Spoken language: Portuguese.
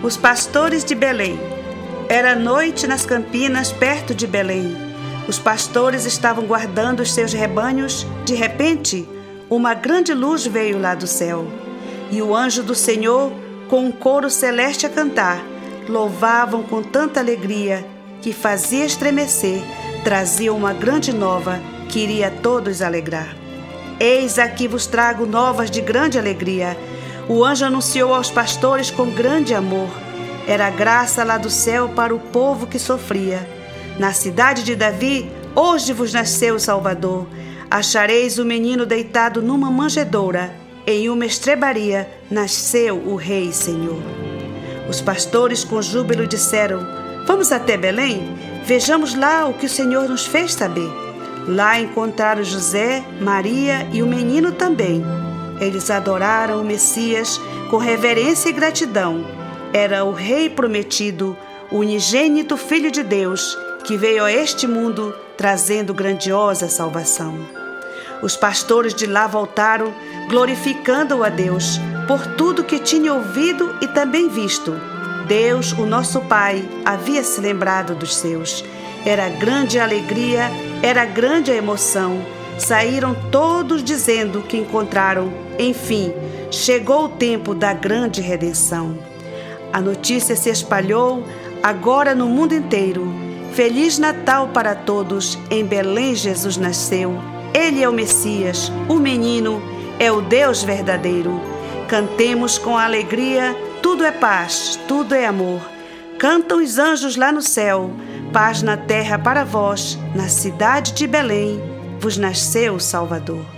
Os pastores de Belém. Era noite nas campinas perto de Belém. Os pastores estavam guardando os seus rebanhos. De repente, uma grande luz veio lá do céu. E o anjo do Senhor, com um coro celeste a cantar, louvavam com tanta alegria que fazia estremecer, trazia uma grande nova que iria todos alegrar. Eis aqui vos trago novas de grande alegria. O anjo anunciou aos pastores com grande amor. Era graça lá do céu para o povo que sofria. Na cidade de Davi, hoje vos nasceu o Salvador. Achareis o menino deitado numa manjedoura. Em uma estrebaria nasceu o Rei Senhor. Os pastores com júbilo disseram: Vamos até Belém? Vejamos lá o que o Senhor nos fez saber. Lá encontraram José, Maria e o menino também. Eles adoraram o Messias com reverência e gratidão. Era o Rei prometido, o unigênito Filho de Deus, que veio a este mundo trazendo grandiosa salvação. Os pastores de lá voltaram, glorificando a Deus por tudo que tinham ouvido e também visto. Deus, o nosso Pai, havia se lembrado dos seus. Era grande a alegria, era grande a emoção. Saíram todos dizendo que encontraram, enfim, chegou o tempo da grande redenção. A notícia se espalhou agora no mundo inteiro. Feliz Natal para todos! Em Belém Jesus nasceu. Ele é o Messias, o menino, é o Deus verdadeiro. Cantemos com alegria, tudo é paz, tudo é amor. Cantam os anjos lá no céu, paz na terra para vós, na cidade de Belém, vos nasceu o Salvador.